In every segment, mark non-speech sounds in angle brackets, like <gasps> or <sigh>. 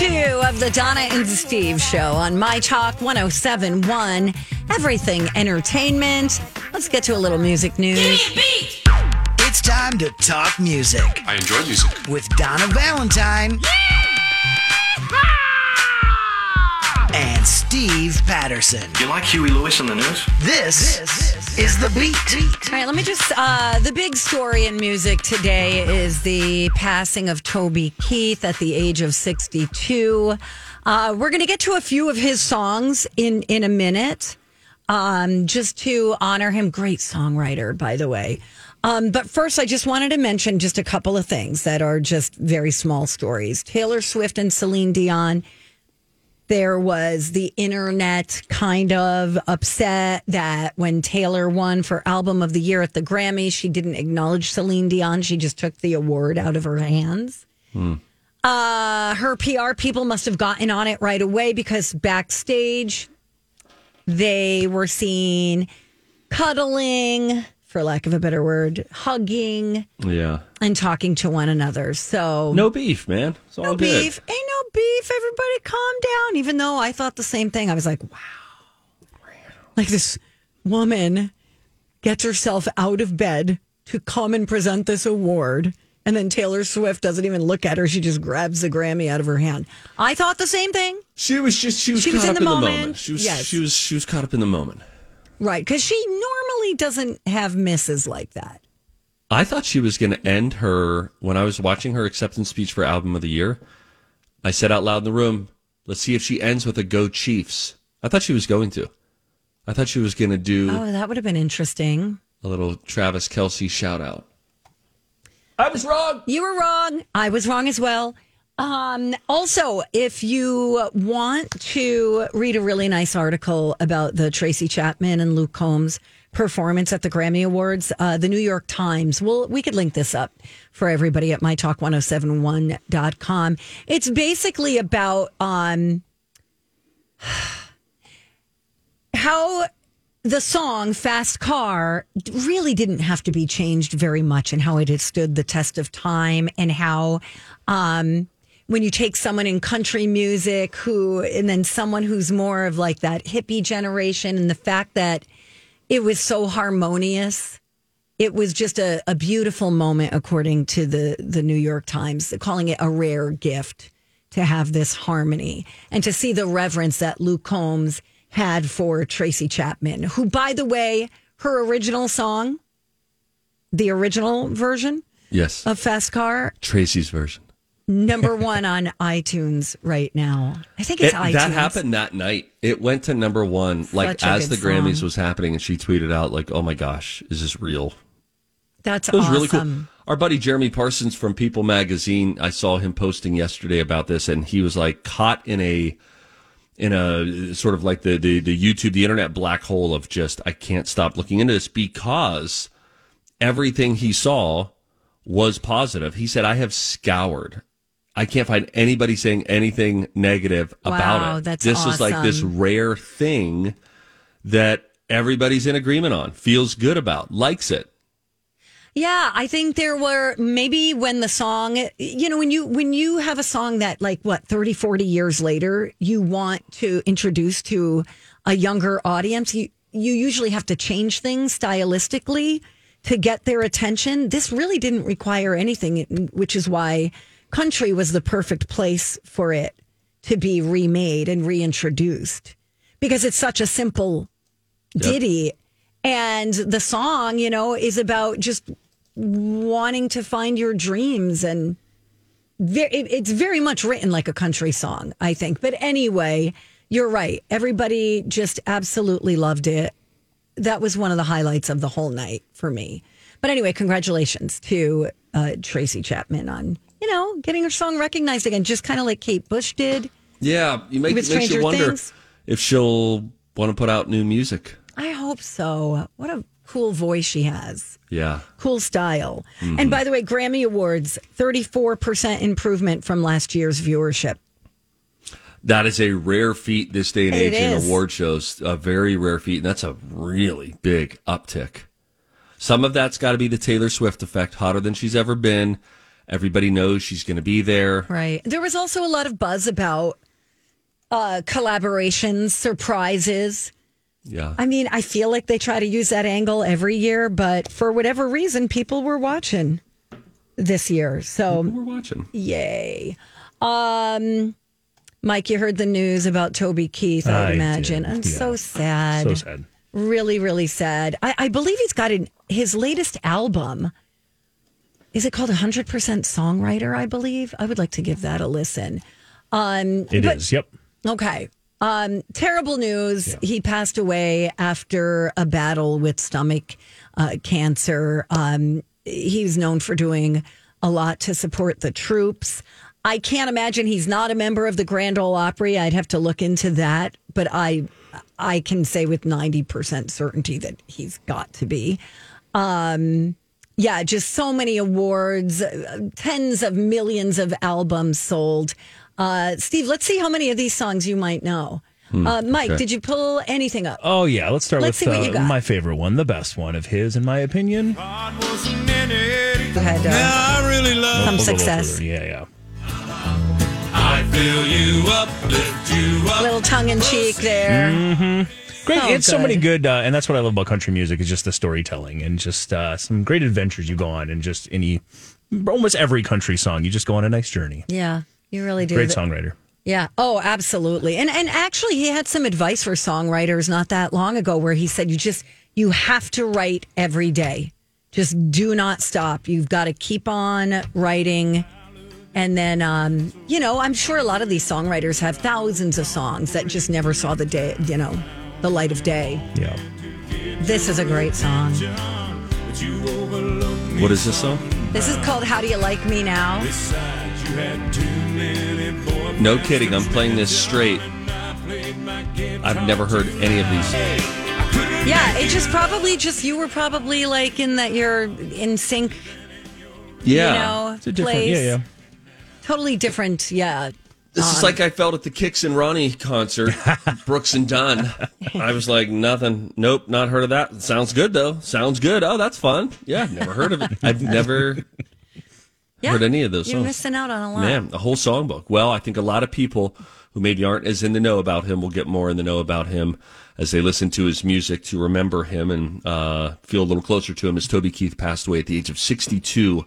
two of the Donna and Steve show on My Talk 1071, Everything Entertainment. Let's get to a little music news. It's time to talk music I enjoy music. with Donna Valentine and Steve Patterson. You like Huey Lewis and the News? This, is the beat. All right, let me just. Uh, the big story in music today is the passing of Toby Keith at the age of 62. Uh, we're going to get to a few of his songs in in a minute, um, just to honor him. Great songwriter, by the way. Um, but first, I just wanted to mention just a couple of things that are just very small stories. Taylor Swift and Celine Dion there was the internet kind of upset that when Taylor won for album of the year at the Grammys, she didn't acknowledge Celine Dion. She just took the award out of her hands. Uh, her PR people must have gotten on it right away because backstage they were seen cuddling, for lack of a better word, hugging Yeah. and talking to one another. So No beef, man. It's all no good. beef. Ain't no beef. Everybody calm down. Even though I thought the same thing. I was like, wow. Like this woman gets herself out of bed to come and present this award. And then Taylor Swift doesn't even look at her. She just grabs the Grammy out of her hand. I thought the same thing. She was just she was She caught was in up the in the moment. moment. She was Yes. she was she was caught up in the moment. Right. Because she normally doesn't have misses like that. I thought she was going to end her when I was watching her acceptance speech for album of the year. I said out loud in the room, "Let's see if she ends with a go Chiefs." I thought she was going to. I thought she was going to do Oh, that would have been interesting. a little Travis Kelce shout out. I was wrong. You were wrong. I was wrong as well. Um, also, if you want to read a really nice article about the Tracy Chapman and Luke Combs performance at the Grammy Awards, uh, the New York Times, well, we could link this up for everybody at mytalk1071.com. It's basically about um, <sighs> how the song Fast Car really didn't have to be changed very much and how it has stood the test of time and how um, when you take someone in country music who and then someone who's more of like that hippie generation and the fact that it was so harmonious it was just a, a beautiful moment according to the the New York Times calling it a rare gift to have this harmony and to see the reverence that Luke Combs had for Tracy Chapman who by the way her original song the original version Yes. of Fast Car Tracy's version. Number 1 on iTunes right now I think it's It- iTunes that happened that night. It went to number one, like Such a as the good Grammys was happening, and she tweeted out like, "Oh my gosh, is this real?" that's It was awesome really cool. Our buddy Jeremy Parsons from People Magazine, I saw him posting yesterday about this, and he was like caught in a in a sort of like the the, the YouTube, the internet black hole of just I can't stop looking into this because everything he saw was positive. He said, "I have scoured." I can't find anybody saying anything negative about Wow, it. that's this is like this rare thing that everybody's in agreement on, feels good about, likes it. Yeah, I think there were maybe when the song, you know, when you when you have a song that like what 30 40 years later you want to introduce to a younger audience, you you usually have to change things stylistically to get their attention. This really didn't require anything, which is why country was the perfect place for it to be remade and reintroduced because it's such a simple ditty. And the song you know is about just wanting to find your dreams and it's very much written like a country song i think. But anyway you're right. Everybody just absolutely loved it. That was one of the highlights of the whole night for me. But anyway congratulations to uh, tracy chapman on you know getting her song recognized again just kind of like kate bush did Yeah, you make makes you wonder Things? if she'll want to put out new music. i hope so what a cool voice she has Yeah. cool style. Mm-hmm. And by the way, Grammy Awards, 34% improvement from last year's viewership. That is a rare feat this day and It age in is. award shows. A very rare feat, and that's a really big uptick. Some of that's got to be the Taylor Swift effect, hotter than she's ever been. Everybody knows she's going to be there. Right. There was also a lot of buzz about uh, collaborations, surprises. Yeah. I mean, I feel like they try to use that angle every year, but for whatever reason, people were watching this year. So, We're watching. yay. Um, Mike, you heard the news about Toby Keith, I, I imagine. did, I'm yeah. so sad. So sad. Really, really sad. I, I believe he's got an, his latest album. Is it called 100% Songwriter, I believe? I would like to give that a listen. Um, It but- is. Yep. Okay. Um, terrible news. He passed away after a battle with stomach uh, cancer. Um, he's known for doing a lot to support the troops. I can't imagine he's not a member of the Grand Ole Opry. I'd have to look into that, but I I can say with 90% certainty that he's got to be. Um, yeah, just so many awards, uh, tens of millions of albums sold. Uh, Steve, let's see how many of these songs you might know. uh, Mike, okay. did you pull anything up? Oh yeah. Let's start Let's see what you with got. uh, my favorite one, the best one of his, in my opinion. You had uh, I really love some success. further. Yeah, yeah. I fill you up, lift you up. little tongue in cheek there. Great. Oh, it's so many good. good, uh, and that's what I love about country music is just the storytelling and just uh, some great adventures you go on, and just any, almost every country song, you just go on a nice journey. Yeah, you really do. Great songwriter. Yeah. Oh, absolutely. And and actually, he had some advice for songwriters not that long ago, where he said you just you have to write every day. Just do not stop. You've got to keep on writing. And then, um, you know, I'm sure a lot of these songwriters have thousands of songs that just never saw the day, you know, the light of day. Yeah. This is a great song. What is this song? This is called How Do You Like Me Now? No kidding. I'm playing this straight. I've never heard any of these. Yeah, it just probably just you were probably like in that you're in sync, Yeah. you know, It's a different. place. Yeah, yeah. Totally different. Yeah. This is like I felt at the Kix and Ronnie concert, <laughs> Brooks and Dunn. I was like, nothing. Nope, not heard of that. Sounds good though. Sounds good. Oh, that's fun. Yeah, never heard of it. <laughs> I've never Yeah. heard any of those You're songs. missing out on a lot. Man, a whole songbook. Well, I think a lot of people who maybe aren't as in the know about him will get more in the know about him as they listen to his music to remember him and uh, feel a little closer to him. As Toby Keith passed away at the age of 62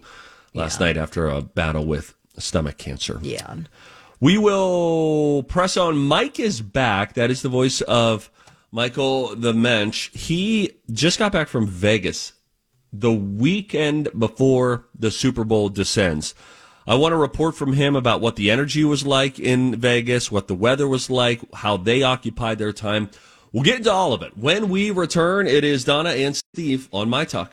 last night after a battle with stomach cancer. Yeah. We will press on. Mike is back. That is the voice of Michael the Mensch. He just got back from Vegas the weekend before the Super Bowl descends. I want to report from him about what the energy was like in Vegas, what the weather was like, how they occupied their time. We'll get into all of it. When we return, it is Donna and Steve on My Talk.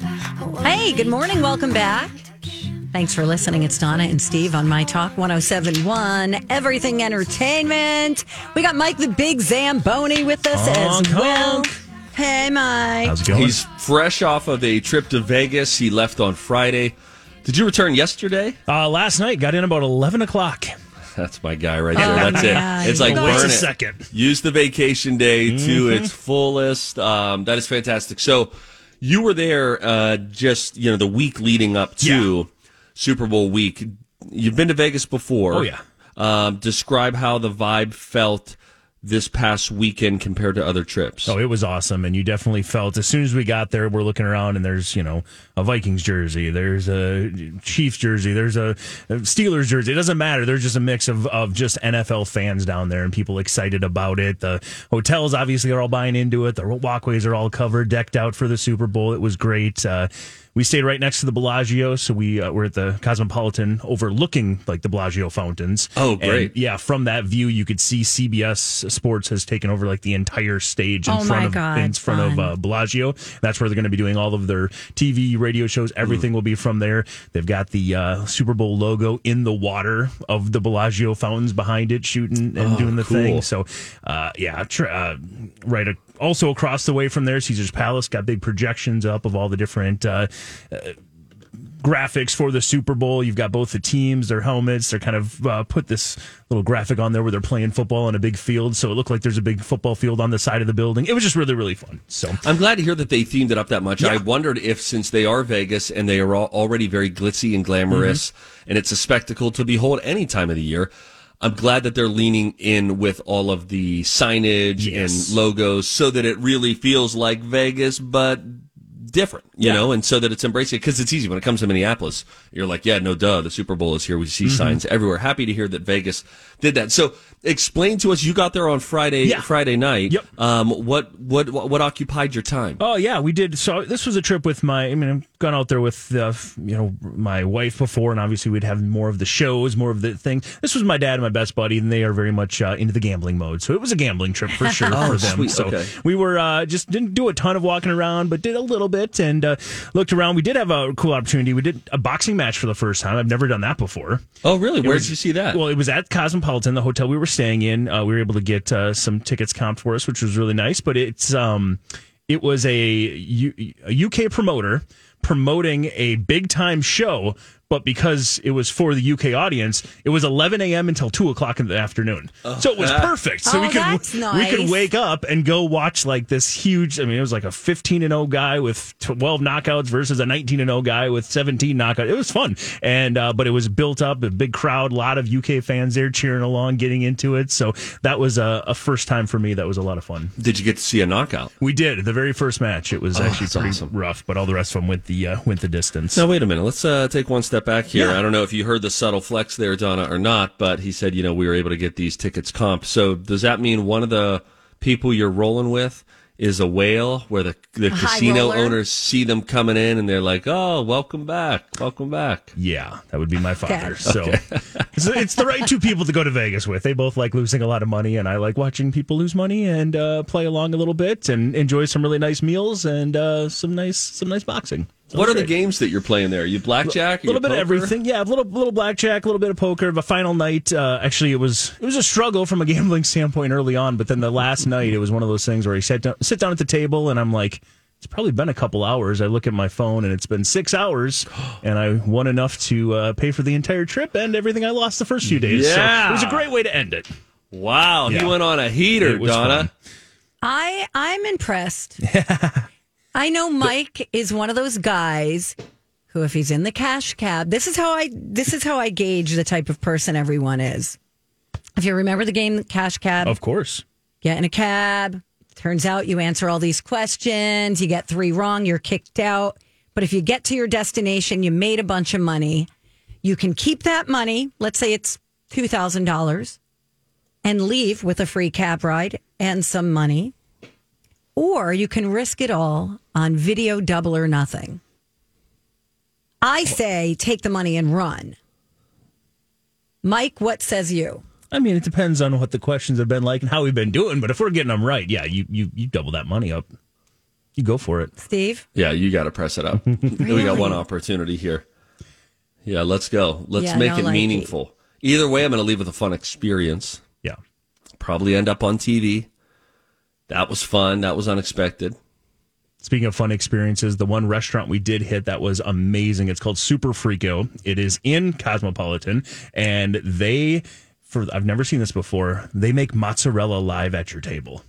Hey, good morning. Welcome back. Thanks for listening. It's Donna and Steve on My Talk 1071, Everything Entertainment. We got Mike the Big Zamboni with us Honk, as well. honk. Hey, Mike. How's it going? He's fresh off of a trip to Vegas. He left on Friday. Did you return yesterday? uh, last night got in about eleven o'clock. That's my guy right there. Oh, That's man. it. It's like Wait Wait burn a it. second. Use the vacation day to Mm-hmm. its fullest. Um, that is fantastic. So you were there uh, just you know the week leading up to Super Bowl week. You've been to Vegas before. Oh, yeah. Um, describe how the vibe felt this past weekend compared to other trips? Oh, it was awesome, and you definitely felt as soon as we got there, we're looking around, and there's you know a Vikings jersey, there's a Chiefs jersey, there's a Steelers jersey. It doesn't matter. There's just a mix of of just NFL fans down there, and people excited about it. The hotels obviously are all buying into it. The walkways are all covered, decked out for the Super Bowl. It was great. Uh, we stayed right next to the Bellagio, so we uh, were at the Cosmopolitan, overlooking like the Bellagio fountains. Oh, great! And, yeah, from that view, you could see CBS Sports has taken over like the entire stage in Oh, front of God, in front of uh, Bellagio. That's where they're going to be doing all of their TV, radio shows. Everything will be from there. They've got the uh, Super Bowl logo in the water of the Bellagio fountains behind it, shooting and doing the cool. thing. So, uh, yeah, tr- uh, right. a- also across the way from there, Caesar's Palace got big projections up of all the different. Uh, graphics for the Super Bowl. You've got both the teams, their helmets. They're kind of uh, put this little graphic on there where they're playing football in a big field. So it looked like there's a big football field on the side of the building. It was just really, really fun. So I'm glad to hear that they themed it up that much. Yeah. I wondered if, since they are Vegas and they are al- already very glitzy and glamorous, Mm-hmm. and it's a spectacle to behold any time of the year, I'm glad that they're leaning in with all of the signage Yes. and logos so that it really feels like Vegas, but different, you Yeah. know, and so that it's embracing it because it's easy when it comes to Minneapolis. You're like, yeah, no, duh, the Super Bowl is here. We Mm-hmm. see signs everywhere. Happy to hear that Vegas did that. So, explain to us. You got there on Friday, Yeah. Friday night. Yep. Um, what what what what occupied your time? Oh yeah, we did. So this was a trip with my. I mean, gone out there with uh, you know my wife before, and obviously we'd have more of the shows, more of the thing. This was my dad and my best buddy, and they are very much uh, into the gambling mode. So it was a gambling trip for sure <laughs> Oh, for them. sweet. So Okay. we were uh, just didn't do a ton of walking around, but did a little bit and uh, looked around. We did have a cool opportunity. We did a boxing match for the first time. I've never done that before. Oh, really? It Where was- did you see that? Well, it was at Cosmopolitan, the hotel we were staying in. Uh, we were able to get uh, some tickets comped for us, which was really nice. But it's um, it was a, U- a UK promoter promoting a big time show. But because it was for the UK audience, it was 11 a.m. until 2 o'clock in the afternoon. So it was perfect. So Oh, we could that's we could wake up and go watch like this huge. I mean, it was like a 15 and 0 guy with 12 knockouts versus a 19 and 0 guy with 17 knockouts. It was fun, and uh, but it was built up a big crowd, a lot of UK fans there cheering along, getting into it. So that was a, a first time for me. That was a lot of fun. did you get to see a knockout? We did the very first match. It was actually pretty awesome. rough, but all the rest of them went the uh, went the distance. Now, wait a minute. Let's uh, take one step back here. Yeah. I don't know if you heard the subtle flex there, Donna, or not, but he said, you know, we were able to get these tickets comp. So does that mean one of the people you're rolling with is a whale where the, the casino owners see them coming in and they're like, oh, welcome back. Welcome back. Yeah, that would be my father. Okay. <laughs> So it's, it's the right two people to go to Vegas with. They both like losing a lot of money, and I like watching people lose money and uh, play along a little bit and enjoy some really nice meals and uh, some nice some nice boxing. So what are the games that you're playing there? You blackjack? A little You bit of everything, yeah. A little little blackjack, a little bit of poker. The final night, uh, actually, it was it was a struggle from a <laughs> gambling standpoint early on, but then the last night, it was one of those things where I sat down, sit down at the table, and I'm like, it's probably been a couple hours. I look at my phone, and it's been six hours, <gasps> and I won enough to uh, pay for the entire trip and everything I lost the first few days. Yeah. So it was a great way to end it. Wow. He went on a heater, Donna. fun. I I'm impressed. <laughs> I know Mike is one of those guys who, if he's in the cash cab, this is how I this is how I gauge the type of person everyone is. If you remember the game Cash Cab, Of course. get in a cab. Turns out you answer all these questions, you get three wrong, you're kicked out. But if you get to your destination, you made a bunch of money. You can keep that money. Let's say it's two thousand dollars, and leave with a free cab ride and some money. Or you can risk it all on video double or nothing. I say take the money and run. Mike, what says you? I mean, it depends on what the questions have been like and how we've been doing. But if we're getting them right, yeah, you you you double that money up. You go for it. Steve? Yeah, you got to press it up. <laughs> We got one opportunity here. Yeah, let's go. Let's Yeah, make no, it like- meaningful. Either way, I'm going to leave with a fun experience. Yeah. Probably end up on TV. That was fun. That was unexpected. Speaking of fun experiences, the one restaurant we did hit that was amazing. It's called Super Frico. It is in Cosmopolitan, and they, for I've never seen this before. They make mozzarella live at your table.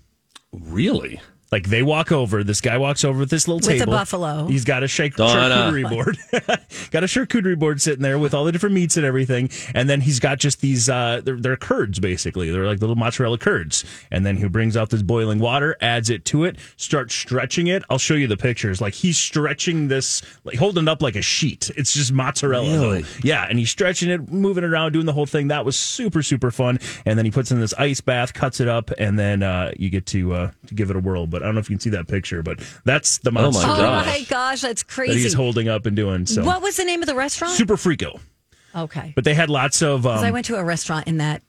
Really? Like they walk over, this guy walks over with this little table. With a buffalo. He's got a shake, Donna. charcuterie board. <laughs> got a charcuterie board sitting there with all the different meats and everything. And then he's got just these, uh, they're, they're curds basically. They're like little mozzarella curds. And then he brings out this boiling water, adds it to it, starts stretching it. I'll show you the pictures. Like he's stretching this, like holding it up like a sheet. It's just mozzarella. Really? Yeah. And he's stretching it, moving it around, doing the whole thing. That was super, super fun. And then he puts in this ice bath, cuts it up, and then uh, you get to, uh, to give it a whirl. But I don't know if you can see that picture, but that's the my monster Oh gosh. my gosh, that's that he's holding up and doing. So What was the name of the restaurant? Super Freako. okay. But they had lots of 'Cause I um, went to a restaurant in that.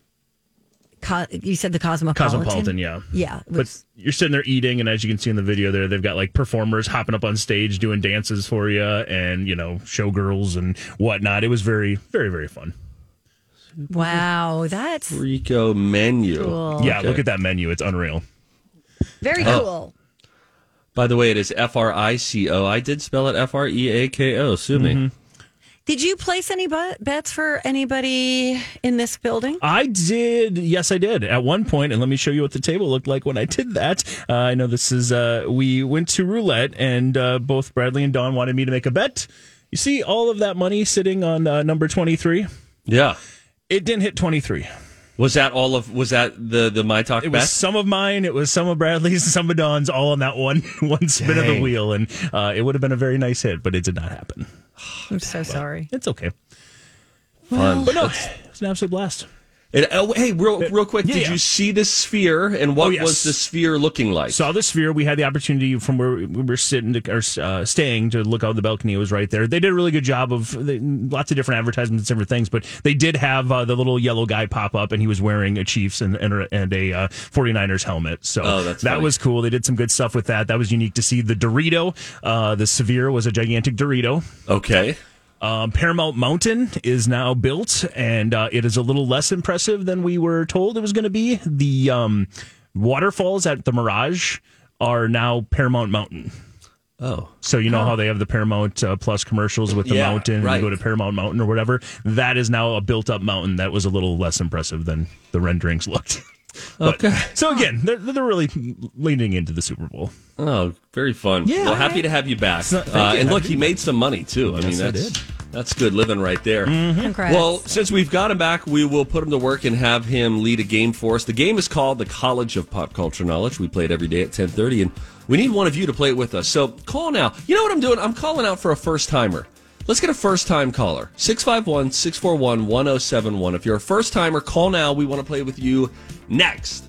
Co- you said the Cosmopolitan. Cosmopolitan, yeah. Yeah. it But you're sitting there eating, and as you can see in the video there, they've got like performers hopping up on stage doing dances for you and, you know, showgirls and whatnot. It was very, very, very fun. wow, that's Rico menu. cool. Yeah, Okay. look at that menu. It's unreal. Very Oh. cool. By the way, it is F R I C O. I did spell it F R E A K O. Sue me. Mm-hmm. Did you place any bets for anybody in this building? I did. Yes, I did at one point, and let me show you what the table looked like when I did that. Uh, I know this is. Uh, we went to roulette, and uh, both Bradley and Don wanted me to make a bet. You see all of that money sitting on uh, number twenty three. Yeah. It didn't hit twenty three. Was that all of? Was that the the my talk It was best? some of mine. It was some of Bradley's, <laughs> some of Don's, all on that one <laughs> one spin of the wheel, and uh, it would have been a very nice hit, but it did not happen. I'm so sorry. It's okay. Fun. But no, it was an absolute blast. And, oh, hey, real real quick, Yeah, did yeah. you see the sphere and what Oh, yes. was the sphere looking like? Saw the sphere. We had the opportunity from where we were sitting to, or uh, staying to look out the balcony. It was right there. They did a really good job of they, lots of different advertisements, different things. But they did have uh, the little yellow guy pop up, and he was wearing a Chiefs and and, a- and a uh, 49ers helmet. So Oh, that's that funny. was cool. They did some good stuff with that. That was unique to see. The Dorito, uh, the Sphere was a gigantic Dorito. okay. Um, Paramount Mountain is now built, and uh, it is a little less impressive than we were told it was going to be. The um, waterfalls at the Mirage are now Paramount Mountain. Oh. So you know how they have the Paramount uh, Plus commercials with the Yeah, mountain, and right. you go to Paramount Mountain or whatever. That is now a built-up mountain that was a little less impressive than the renderings looked. <laughs> But- Okay. So again, they're, they're really leaning into the Super Bowl. Oh, very fun. Yeah. Well, happy to have you back. not- uh, and look, he made some money too. I mean, Yes, I that's did. Mm-hmm. that's good living right there. Congrats. Well, since we've got him back, we will put him to work and have him lead a game for us. The game is called the College of Pop Culture Knowledge. We play it every day at ten thirty, and we need one of you to play it with us. So call now. You know what I'm doing? I'm calling out for a first timer. Let's get a first time caller. 651 641 1071. If you're a first timer, call now. We want to play with you next.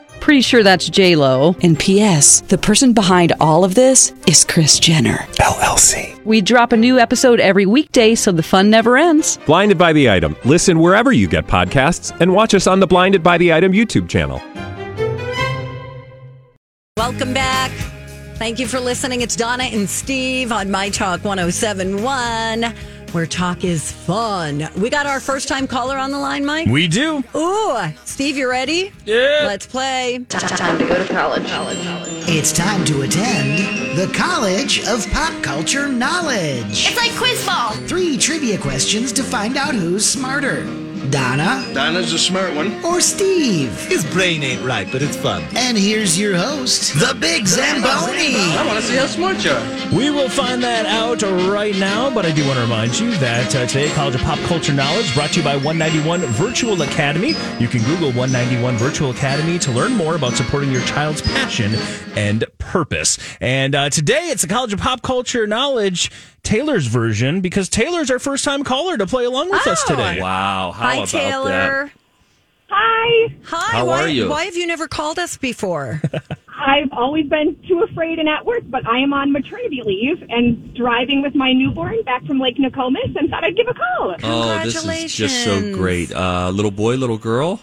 Pretty sure that's J Lo. And P.S. The person behind all of this is Kris Jenner. LLC. We drop a new episode every weekday, so the fun never ends. Blinded by the item. Listen wherever you get podcasts, and watch us on the Blinded by the Item YouTube channel. Welcome back. Thank you for listening. It's Donna and Steve on My Talk 1071, where talk is fun. We got our first time caller on the line, Mike. We do. Ooh, Steve, you ready? Yeah. Let's play. Time to go to college. college, college. It's time to attend the College of Pop Culture Knowledge. It's like quiz ball. Three trivia questions to find out who's smarter Donna Donna's a smart one. or Steve. His brain ain't right, but it's fun. And here's your host, the Big Zamboni. I want to see how smart you are. We will find that out right now, but I do want to remind you that uh, today, College of Pop Culture Knowledge brought to you by 191 Virtual Academy. You can Google 191 Virtual Academy to learn more about supporting your child's passion and purpose. And uh, today, it's the College of Pop Culture Knowledge Taylor's version because Taylor's our first time caller to play along with us Oh. today. Wow. How Hi, about Taylor. Hi. Hi. How why, are you? Why have you never called us before? <laughs> I've always been too afraid and at work, but I am on maternity leave and driving with my newborn back from Lake Nokomis and thought I'd give a call. Oh, this is just so great. Uh, little boy, little girl.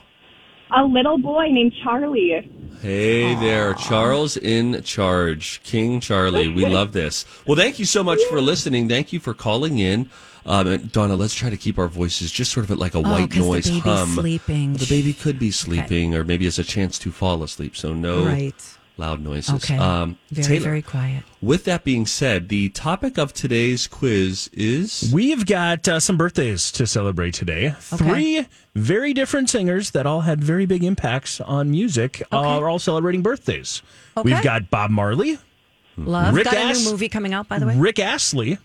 A little boy named Charlie. Hey there, Charles in charge, King Charlie. We <laughs> love this. Well, thank you so much for listening. Thank you for calling in. Um, Donna, let's try to keep our voices just sort of at like a white the noise baby's hum. sleeping. The baby could be sleeping, or maybe it's a chance to fall asleep. So no Right. Loud noises. Okay. Um, very, Taylor, very quiet. With that being said, the topic of today's quiz is We've got uh, some birthdays to celebrate today. Three very different singers that all had very big impacts on music uh, are all celebrating birthdays. Okay. We've got Bob Marley, Love. Rick Got a Ass- new movie coming out, by the way. Rick Astley,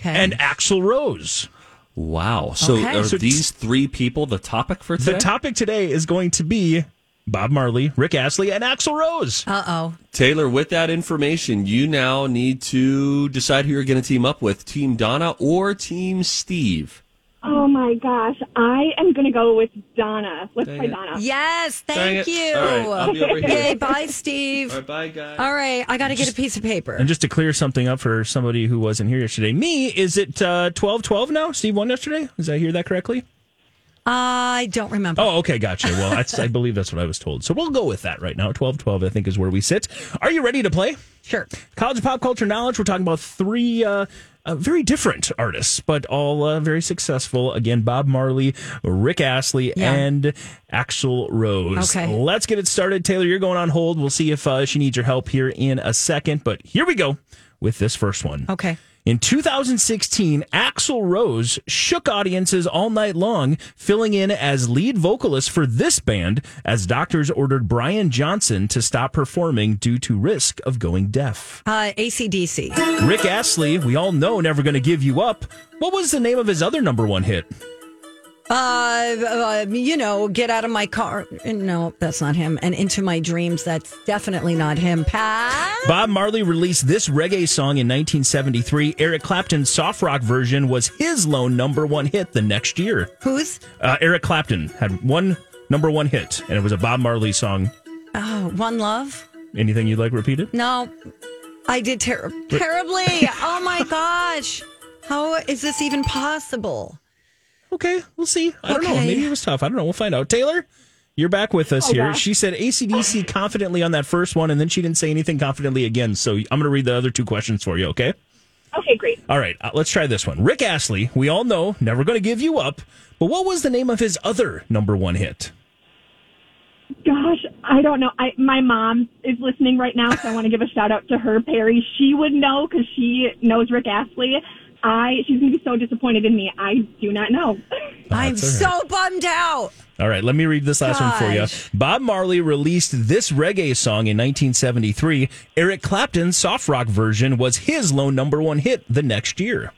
Okay. and Axl Rose. wow. So Okay. are So these three people the topic for today? The topic today is going to be Bob Marley, Rick Astley, and Axl Rose. Uh oh. Taylor, with that information, you now need to decide who you're going to team up with Team Donna or Team Steve. Oh my gosh. I am going to go with Donna. Let's Dang try it. Donna. Yes, thank you. All right, I'll be over here. Yay, bye, Steve. All right, bye, guys. All right, I got to get a piece of paper. And just to clear something up for somebody who wasn't here yesterday, me, is it uh, 12-12 now? Steve won yesterday? Did I hear that correctly? I don't remember. Oh, okay, gotcha. Well, that's, I believe that's what I was told. So we'll go with that right now. 12-12, I think, is where we sit. Are you ready to play? Sure. College of Pop Culture Knowledge. We're talking about three uh, uh, very different artists, but all uh, very successful. Again, Bob Marley, Rick Astley, Yeah. and Axl Rose. Okay. Let's get it started. Taylor, you're going on hold. We'll see if uh, she needs your help here in a second. But here we go with this first one. Okay. In 2016, Axl Rose shook audiences all night long, filling in as lead vocalist for this band as doctors ordered Brian Johnson to stop performing due to risk of going deaf. Uh, ACDC. Rick Astley, we all know Never Gonna Give You Up. What was the name of his other number one hit? Uh, uh, you know, get out of my car. No, that's not him. And into my dreams. That's definitely not him. Pat. Bob Marley released this reggae song in 1973. Eric Clapton's soft rock version was his lone number one hit the next year. Who's? Uh, Eric Clapton had one number one hit, and it was a Bob Marley song. Oh, One Love. Anything you'd like repeated? No, I did ter- terribly. oh my gosh. How is this even possible? Okay, we'll see. I don't know. Maybe it was tough. I don't know. We'll find out. Taylor, you're back with us Oh, here. yeah. She said ACDC confidently on that first one, and then she didn't say anything confidently again. So I'm going to read the other two questions for you, okay? Okay, great. All right, uh, let's try this one. Rick Astley, we all know, never going to give you up. But what was the name of his other number one hit? Gosh, I don't know. I my mom is listening right now, so I want to give a shout out to her, Perry. She would know because she knows Rick Astley. I she's gonna be so disappointed in me. I do not know. <laughs> I'm that's all so bummed out. All right, let me read this last one for you. Bob Marley released this reggae song in 1973. Eric Clapton's soft rock version was his lone number one hit the next year.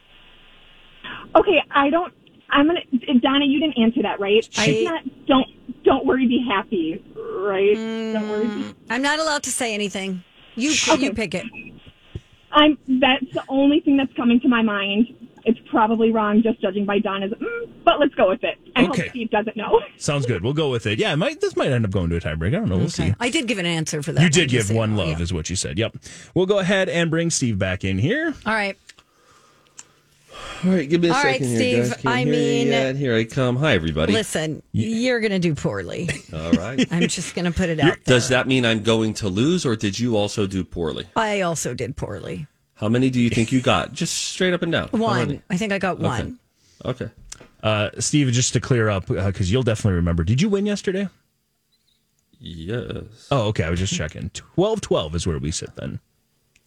Okay, I don't. I'm gonna Donna. You didn't answer that right. I- It's not. Don't don't worry. Be happy. Right. Don't worry. Be, mm, I'm not allowed to say anything. You you pick it. I'm. That's the only thing that's coming to my mind. It's probably wrong, just judging by Donna's. Mm, but let's go with it. I Okay. hope Steve doesn't know. <laughs> Sounds good. We'll go with it. Yeah, it might, this might end up going to a tiebreak. I don't know. We'll see. I did give an answer for that. You did give one love, Yeah. is what you said. Yep. We'll go ahead and bring Steve back in here. All right. All right, give me a All right, second here, Steve, guys. Can't I hear you mean- yet. here I come. Hi, everybody. Listen, you're going to do poorly. All right. <laughs> I'm just going to put it out there. Does that mean I'm going to lose, or did you also do poorly? I also did poorly. How many do you think you got? Just straight up and down. One. I think I got one. Okay. Uh, Steve, just to clear up, because you'll definitely remember, did you win yesterday? Yes. Oh, okay. I was just checking. 12 12 is where we sit then.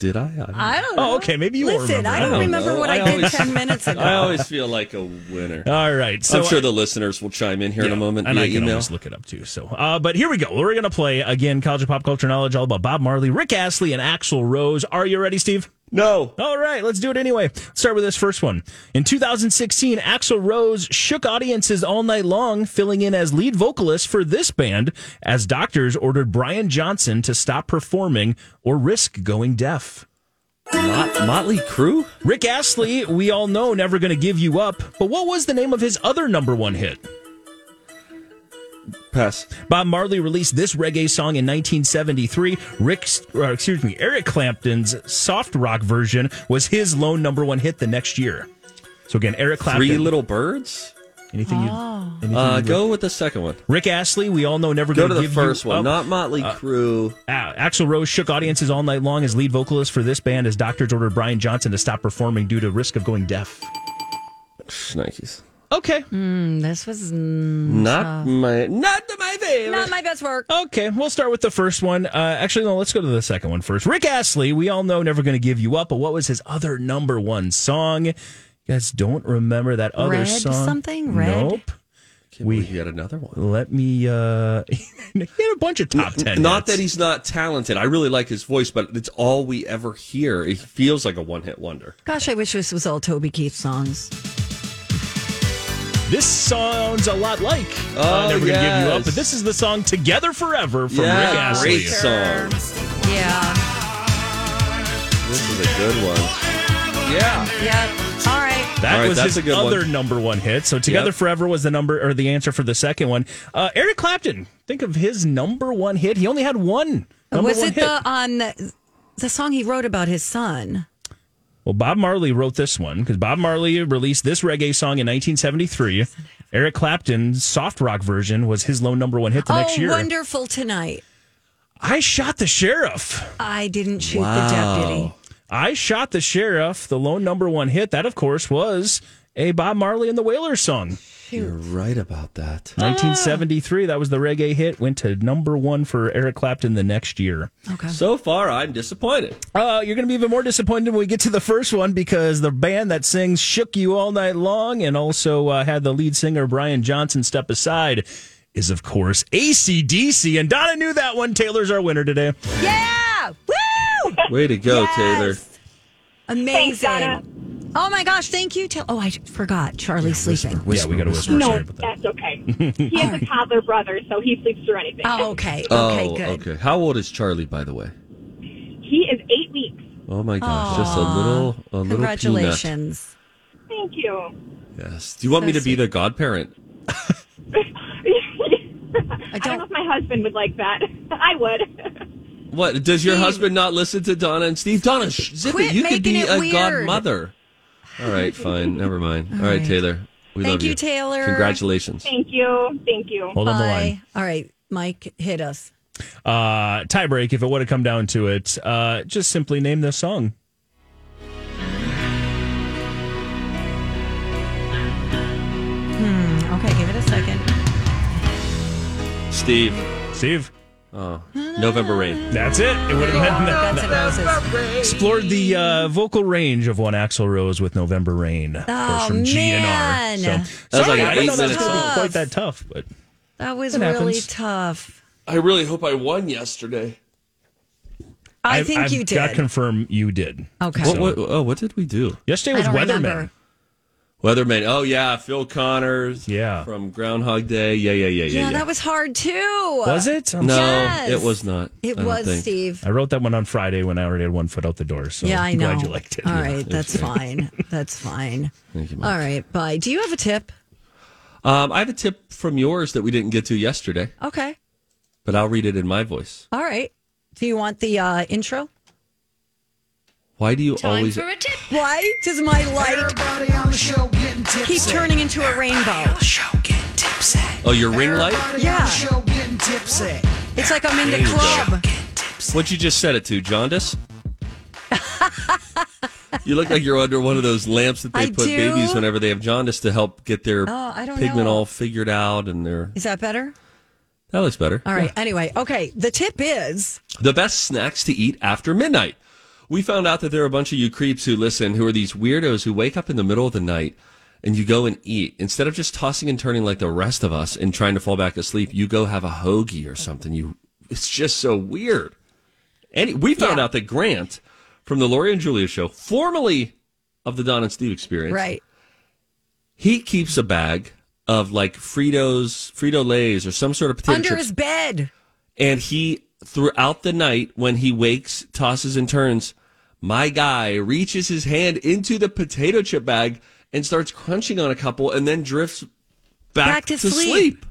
Did I? I don't I don't know. Oh, okay. Maybe you won't Listen, remember. I don't, don't remember know. what I, I did always- 10 minutes <laughs> ago. I always feel like a winner. All right. So I'm sure the listeners will chime in here in a moment and I can email. always look it up too. So, uh, but here we go. We're gonna play again. College of pop culture knowledge, all about Bob Marley, Rick Astley, and Axl Rose. Are you ready, Steve? No. All right, let's do it anyway. Let's start with this first one. In 2016, Axl Rose shook audiences all night long, filling in as lead vocalist for this band as doctors ordered Brian Johnson to stop performing or risk going deaf. Mot- Motley Crue? Rick Astley, we all know, never to give you up. But what was the name of his other number one hit? Pass. Bob Marley released this reggae song in 1973. Rick, uh, excuse me, Eric Clapton's soft rock version was his lone number one hit the next year. So again, Eric Clapton. Three Little Birds? Anything you? Oh. Anything Uh, you go with the second one. Rick Astley, we all know never Go gonna the give first you one, up. not Motley Uh, Crue. Uh, Axl Rose shook audiences all night long as lead vocalist for this band as doctors ordered Brian Johnson to stop performing due to risk of going deaf. Nikes. Okay. Mm, this was Not tough. my, not my favorite. not my best work. Okay, we'll start with the first one. Uh, actually, no, let's go to the second one first. Rick Astley, we all know Never Gonna Give You Up, but what was his other number one song? You guys don't remember that other Red song? something? Red? Nope. we had another one. Let me, uh, <laughs> he had a bunch of top 10 Not hits. that he's not talented. I really like his voice, but it's all we ever hear. It feels like a one hit wonder. Gosh, I wish this was all Toby Keith songs. This sounds a lot like uh, Oh, Never Gonna Give You Up, but this is the song Together Forever from Yeah, Rick Astley. great song. Yeah. This is a good one. Yeah. Yeah. All right. That All right, was that's his a good one. other number one hit. So Together Yep. Forever was the number or the answer for the second one. Uh, Eric Clapton, think of his number one hit. He only had one number was one it hit. the on the, the song he wrote about his son? Well, Bob Marley wrote this one because Bob Marley released this reggae song in 1973. Eric Clapton's soft rock version was his low number one hit the oh, next year. wonderful tonight. I shot the sheriff. I didn't shoot the deputy. I shot the sheriff. The lone number one hit. That, of course, was a Bob Marley and the Wailers song. You're right about that. 1973. That was the reggae hit. Went to number one for Eric Clapton the next year. Okay. So far, I'm disappointed. Uh, you're going to be even more disappointed when we get to the first one because the band that sings Shook You All Night Long and also uh, had the lead singer Brian Johnson step aside is, of course, ACDC. And Donna knew that one. Taylor's our winner today. Yeah. Woo! Way to go, Yes. Taylor. Amazing. Donna. Oh my gosh, thank you. Taylor. Oh, I forgot. Charlie's sleeping. yeah, we got to whisper. No, Sorry about that. that's okay. <laughs> He has a toddler brother, so he sleeps through anything. Oh, okay. Oh, okay, oh, good. okay. How old is Charlie, by the way? He is eight weeks. Oh my gosh, just a little, a little peanut. Congratulations. Thank you. Yes. Do you want So me to be sweet. the godparent? <laughs> I don't know if my husband would like that. <laughs> I would. What does your Steve. husband not listen to Donna and Steve? Donna, sh- zip Quit it. You could making be it a weird. godmother. All right, fine. Never mind. All right, right. Taylor. We Thank love you, you, Taylor. Congratulations. Thank you. Thank you. Hold on the line. Bye. All right, Mike, hit us. Uh, tie break, if it would have come down to it, uh, just simply name this song. Hmm. Okay, give it a second. Steve. Steve. Oh, November Rain. That's it. It would have been Guns N' Roses. explored the uh, vocal range of one Axl Rose with November Rain, of course, Oh, from man. GNR. So, That was sorry, like I didn't know eight that was minutes going to be long. quite that tough, but That was It really happens. tough. I really hope I won yesterday. I I've- think I've you got did. confirm you did. Okay. What, what, oh, what did we do? Yesterday was don't Weatherman. remember. Weatherman. Oh yeah, Phil Connors. Yeah. from Groundhog Day. Yeah, yeah, yeah, yeah. Yeah, yeah. that was hard too. Was it? I'm no, Yes. it was not. It I was. Steve. I wrote that one on Friday when I already had one foot out the door. So yeah, I I'm know. glad you liked it. All right, that's fine. That's fine. <laughs> Thank you, Mike. All right, bye. Do you have a tip? Um, I have a tip from yours that we didn't get to yesterday, Okay. but I'll read it in my voice. All right. Do you want the uh, intro? Why do you always? Why does my light Everybody on the show getting tipsy. keep turning into a rainbow? Show getting tipsy. Oh, your ring light. Yeah. on the show getting tipsy. It's like I'm in the There you go. club. Getting tipsy. What you just said it to, jaundice? <laughs> you look like you're under one of those lamps that they I put do. babies whenever they have jaundice to help get their Oh, pigment know. all figured out, and their Is that better? that looks better. All right. Anyway, okay. The tip is The best snacks to eat after midnight. We found out that there are a bunch of you creeps who listen who are these weirdos who wake up in the middle of the night and you go and eat. Instead of just tossing and turning like the rest of us and trying to fall back asleep, you go have a hoagie or something. You it's just so weird. And we found Yeah. out that Grant from the Lori and Julia show, formerly of the Don and Steve experience, right. he keeps a bag of like Fritos, Frito Lays or some sort of potato Under chips his bed. and he throughout the night when he wakes tosses and turns my guy reaches his hand into the potato chip bag and starts crunching on a couple and then drifts back, Back to to, sleep. sleep.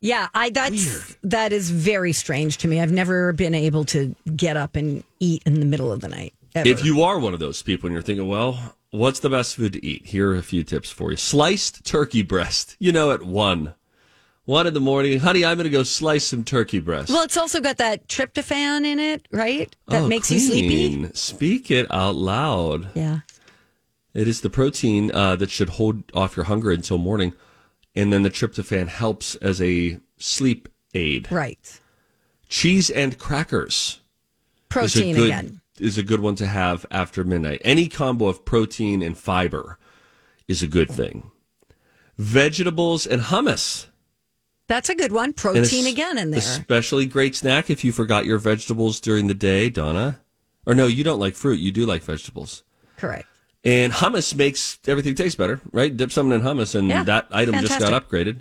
Yeah, I that's that is very strange to me. I've never been able to get up and eat in the middle of the night. ever. If you are one of those people and you're thinking, well, what's the best food to eat? Here are a few tips for you. Sliced turkey breast. You know, at one. One in the morning. Honey, I'm going to go slice some turkey breast. well, it's also got that tryptophan in it, right? That Oh, makes you sleepy. clean. Speak it out loud. Yeah. It is the protein uh, that should hold off your hunger until morning. And then the tryptophan helps as a sleep aid. Right. Cheese and crackers. Protein is good, again. Is a good one to have after midnight. Any combo of protein and fiber is a good thing. Vegetables and hummus. That's a good one. Protein again in there. Especially great snack if you forgot your vegetables during the day, Donna. Or no, you don't like fruit. You do like vegetables. Correct. And hummus makes everything taste better, right? Dip something in hummus, and Yeah, that item just got upgraded.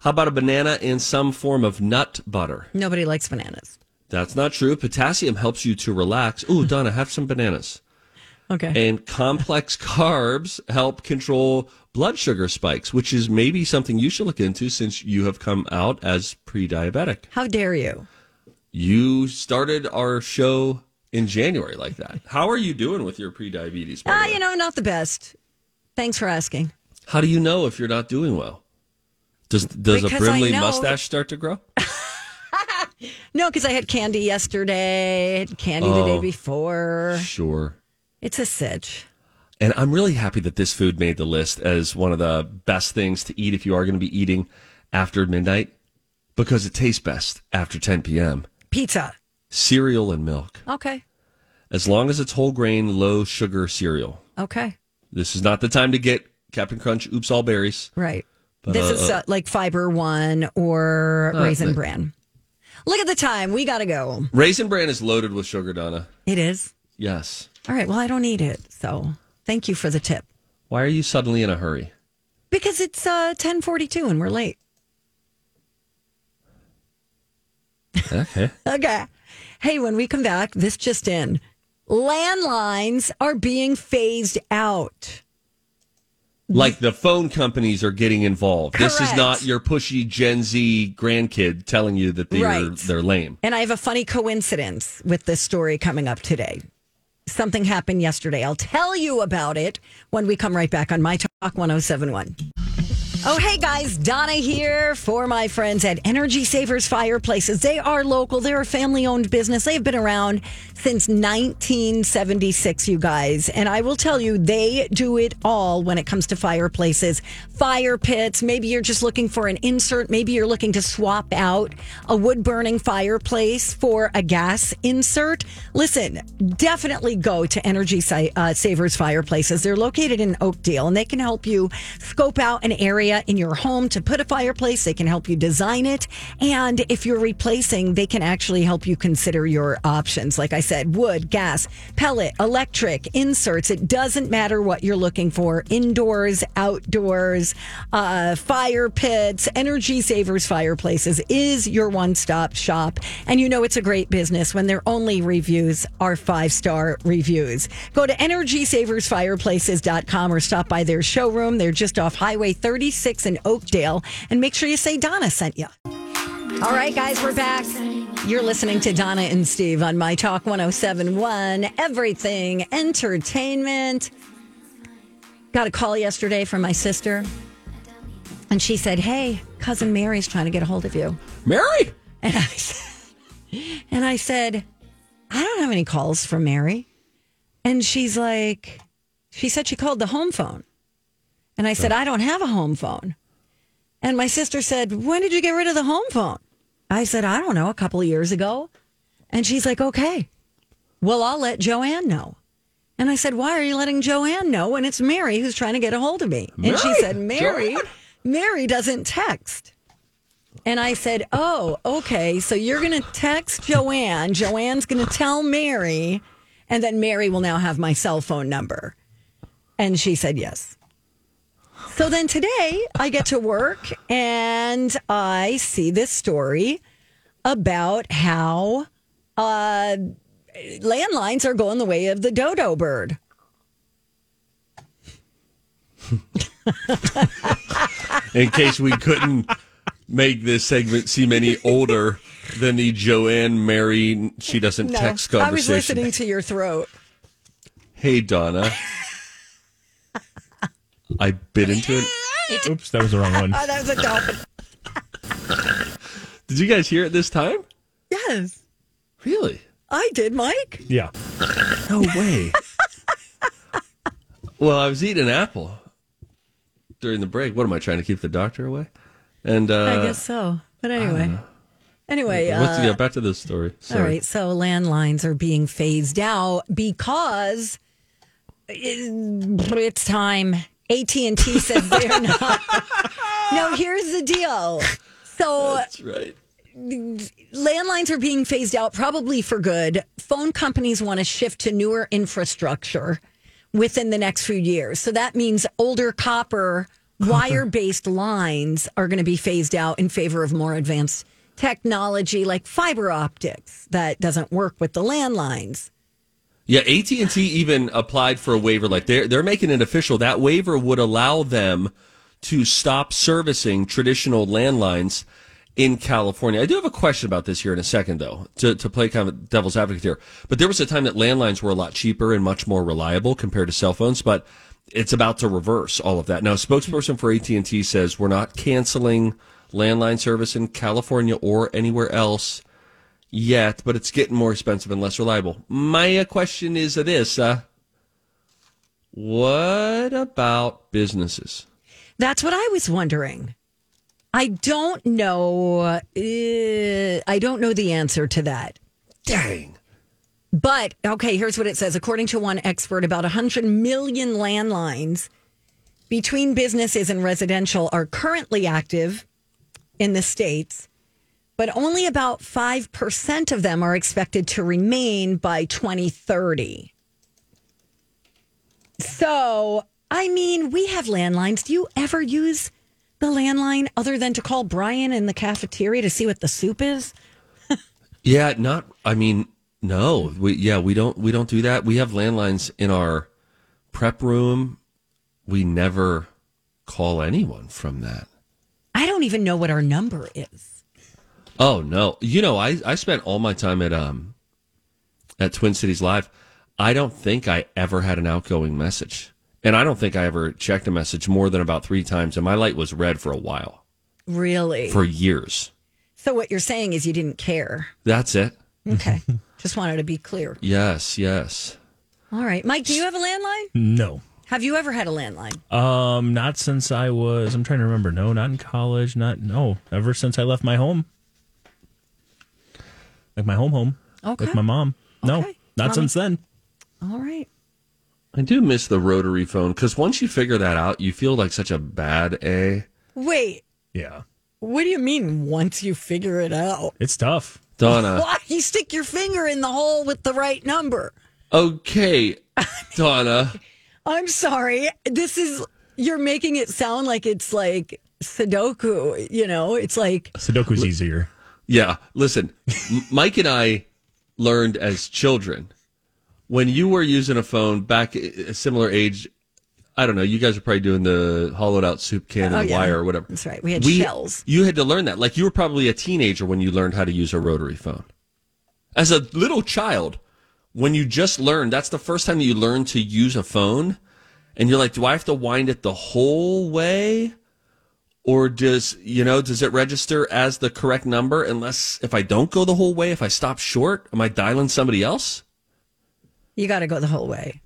How about a banana in some form of nut butter? Nobody likes bananas. That's not true. Potassium helps you to relax. Ooh, Donna, have some bananas. Okay. And complex <laughs> carbs help control blood sugar spikes, which is maybe something you should look into since you have come out as pre diabetic. How dare you? You started our show in January like that. How are you doing with your pre diabetes? Ah, you know, not the best. Thanks for asking. How do you know if you're not doing well? Does does Because a Brimley mustache start to grow? <laughs> No, because I had candy yesterday, had candy the Oh. day before. Sure. It's a sitch. And I'm really happy that this food made the list as one of the best things to eat if you are going to be eating after midnight because it tastes best after 10 p.m. Pizza. Cereal and milk. Okay. As long as it's whole grain, low sugar cereal. Okay. This is not the time to get Captain Crunch, Oops All Berries. Right. But, this uh, is uh, like Fiber One or Uh, Raisin Bran. Look at the time. We got to go. Raisin Bran is loaded with sugar, Donna. It is. Yes. All right. Well, I don't eat it. So thank you for the tip. Why are you suddenly in a hurry? Because it's uh, 1042 and we're late. Okay. <laughs> Okay. Hey, when we come back, this just in. Landlines are being phased out. like the phone companies are getting involved. This is not your pushy Gen Z grandkid telling you that they're Right. they're lame. And I have a funny coincidence with this story coming up today. Something happened yesterday. I'll tell you about it when we come right back on My Talk 1071. Oh, hey guys, Donna here for my friends at Energy Savers Fireplaces. They are local, they're a family owned business. They have been around since 1976, you guys. And I will tell you, they do it all when it comes to fireplaces, fire pits. Maybe you're just looking for an insert. Maybe you're looking to swap out a wood burning fireplace for a gas insert. Listen, definitely go to Energy uh, Savers Fireplaces. They're located in Oakdale and they can help you scope out an area in your home to put a fireplace. They can help you design it. And if you're replacing, they can actually help you consider your options. Like I said, wood, gas, pellet, electric, inserts. It doesn't matter what you're looking for indoors, outdoors, uh, fire pits, energy savers fireplaces is your one stop shop. And you know it's a great business when their only reviews are five star reviews. Go to energysaversfireplaces.com or stop by their showroom. They're just off Highway 36 in Oakdale. And make sure you say Donna sent you. All right, guys, we're back. You're listening to Donna and Steve on My Talk 1071, Everything Entertainment. Got a call yesterday from my sister, and she said, Hey, cousin Mary's trying to get a hold of you. Mary? And I <laughs> said, and I said, I don't have any calls from Mary. And she's like, she said she called the home phone. And I said, I don't have a home phone. And my sister said, When did you get rid of the home phone? I said, I don't know, a couple of years ago. And she's like, Okay, well, I'll let Joanne know. And I said, Why are you letting Joanne know when it's Mary who's trying to get a hold of me? And she said, Mary, Joanne? Mary doesn't text. And I said, Oh, okay. So you're going to text Joanne. Joanne's going to tell Mary, and then Mary will now have my cell phone number. And she said, Yes. So then today I get to work and I see this story about how uh, landlines are going the way of the dodo bird. In case we couldn't make this segment seem any older than the Joanne Mary she doesn't No, text I was conversation. listening to your throat. Hey Donna. I bit into it. <laughs> Oops, that was the wrong one. Oh, that was a dolphin. <laughs> Did you guys hear it this time? Yes, Really? I did, Mike. Yeah. No way. <laughs> well, I was eating an apple during the break. What am I trying to keep the doctor away? And uh, I guess so. But anyway, anyway, Let's uh, get back to this story. Sorry. all right. So landlines are being phased out because it's time. AT and T says they're not. no, here's the deal. So That's right. landlines are being phased out probably for good. Phone companies want to shift to newer infrastructure within the next few years. So that means older copper wire based lines are going to be phased out in favor of more advanced technology like fiber optics that doesn't work with the landlines. Yeah, AT and T even applied for a waiver. Like they're they're making it official. That waiver would allow them to stop servicing traditional landlines in California. I do have a question about this here in a second, though, to to play kind of devil's advocate here. But there was a time that landlines were a lot cheaper and much more reliable compared to cell phones. But it's about to reverse all of that. Now, a spokesperson for AT and T says we're not canceling landline service in California or anywhere else yet, but it's getting more expensive and less reliable. My uh, question is this: uh, What about businesses? That's what I was wondering. I don't know. Uh, I don't know the answer to that. Dang. But okay, here's what it says. According to one expert, about 100 million landlines between businesses and residential are currently active in the states, but only about 5% of them are expected to remain by 2030. So, I mean, we have landlines. Do you ever use the landline other than to call Brian in the cafeteria to see what the soup is? <laughs> Yeah, not. I mean, no. We yeah, we don't we don't do that. We have landlines in our prep room. We never call anyone from that. I don't even know what our number is. Oh no! You know, I I spent all my time at um at Twin Cities Live. I don't think I ever had an outgoing message, and I don't think I ever checked a message more than about three times. And my light was red for a while, Really? for years. so what you're saying is you didn't care. That's it. Okay. <laughs> Just wanted to be clear. Yes, yes. All right. Mike, do you have a landline? No. Have you ever had a landline? Um, not since I was. I'm trying to remember. No, not in college. Not no. Ever since I left my home, like my home home. Okay. With my mom. No, Okay. not Mommy. since then. All right. I do miss the rotary phone because once you figure that out, you feel like such a bad A. Wait, Yeah, what do you mean once you figure it out? it's tough. Donna. <laughs> Why? You stick your finger in the hole with the right number. okay, <laughs> Donna. I'm sorry. This is, you're making it sound like it's like Sudoku, you know? It's like, Sudoku's easier. Yeah, listen, Mike and I learned as children when you were using a phone back a similar age. I don't know. You guys are probably doing the hollowed out soup can Oh, and yeah. wire or whatever. That's right. We had shells. You had to learn that. Like you were probably a teenager when you learned how to use a rotary phone. As a little child, when you just learned, that's the first time that you learn to use a phone. And you're like, do I have to wind it the whole way? Or does, you know, does it register as the correct number unless if I don't go the whole way, if I stop short, am I dialing somebody else? you got to go the whole way.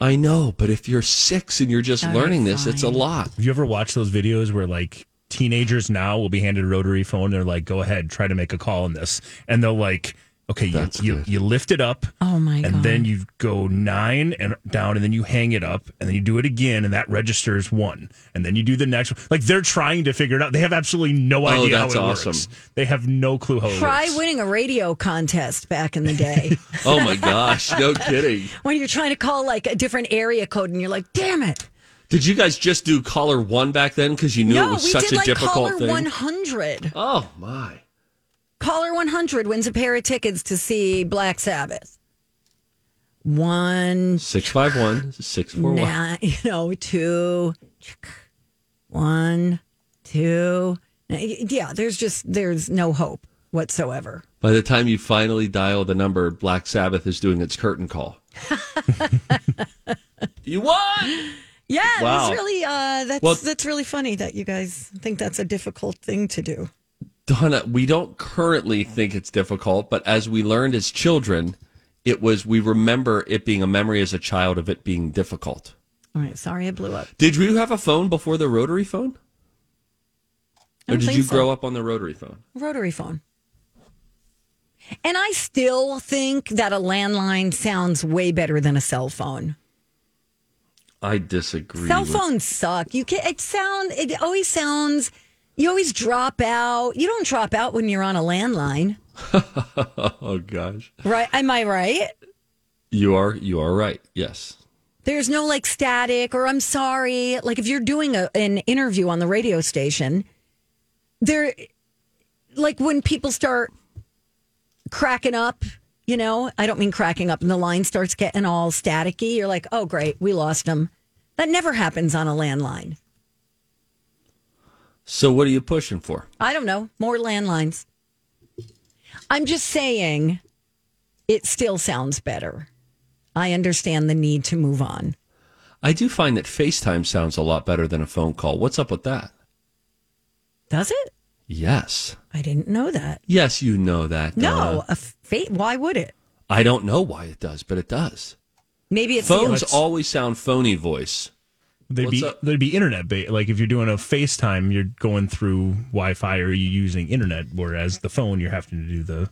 I know, but if you're six and you're just All right, learning this, it's a lot. Have you ever watched those videos where like teenagers now will be handed a rotary phone? They're like, "Go ahead, try to make a call on this," and they'll like, "Okay, you you, you lift it up, Oh my and God. then you go nine and down, and then you hang it up, and then you do it again, and that registers one, and then you do the next one. Like they're trying to figure it out. They have absolutely no Oh, idea that's how it awesome. works. They have no clue how it Try works. winning a radio contest back in the day <laughs> Oh my gosh, no kidding. when you're trying to call like a different area code and you're like, damn it. Did you guys just do caller one back then because you knew no, it was such did a like difficult caller thing? 100. Oh my! Caller 100 wins a pair of tickets to see Black Sabbath. One, Six five one six four one. nine, <laughs> you know, two, one, two, Yeah, there's just there's no hope whatsoever. By the time you finally dial the number, Black Sabbath is doing its curtain call. <laughs> you won. Yeah, Wow. that's really uh, that's Well- that's really funny that you guys think that's a difficult thing to do. Donna, we don't currently think it's difficult, but as we learned as children, it was, we remember it being a memory as a child of it being difficult. All right, sorry I blew up. Did you have a phone before the rotary phone? Or did you so. grow up on the rotary phone? Rotary phone. And I still think that a landline sounds way better than a cell phone. I disagree. Cell with- phones suck. You can it sound it always sounds you always drop out. You don't drop out when you're on a landline. <laughs> oh gosh. Right? Am I right? You are you are right. Yes. There's no like static or I'm sorry. Like if you're doing a, an interview on the radio station, there, like when people start cracking up, you know, I don't mean cracking up and the line starts getting all staticky. You're like, oh, great, we lost them. That never happens on a landline. So what are you pushing for? I don't know. More landlines. I'm just saying it still sounds better. I understand the need to move on. I do find that FaceTime sounds a lot better than a phone call. What's up with that? Does it? Yes. I didn't know that. Yes, you know that. No, Donna. a fa- why would it? I don't know why it does, but it does. Maybe it's Phones the, always sound phony voice. They'd What's be up? they'd be internet based. Like if you're doing a FaceTime, you're going through Wi-Fi or you using internet. Whereas the phone, you're having to do the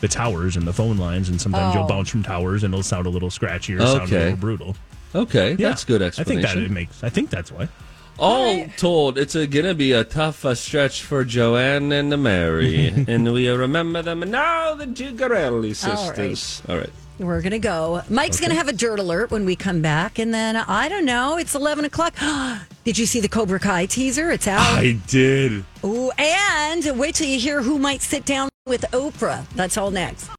the towers and the phone lines, and sometimes Oh. you'll bounce from towers and it'll sound a little scratchy or sound a Okay. little brutal. Okay, Yeah. that's good I think explanation. that it makes. I think that's why. All told, it's a, gonna be a tough uh, stretch for Joanne and the Mary, <laughs> and we remember them now, the Gigarelli sisters. All right. We're going to go. Mike's going to have a dirt alert when we come back. And then, uh, I don't know, it's 11 o'clock. <gasps> Did you see the Cobra Kai teaser? It's out. I did. Ooh, and wait till you hear who might sit down with Oprah. That's all next.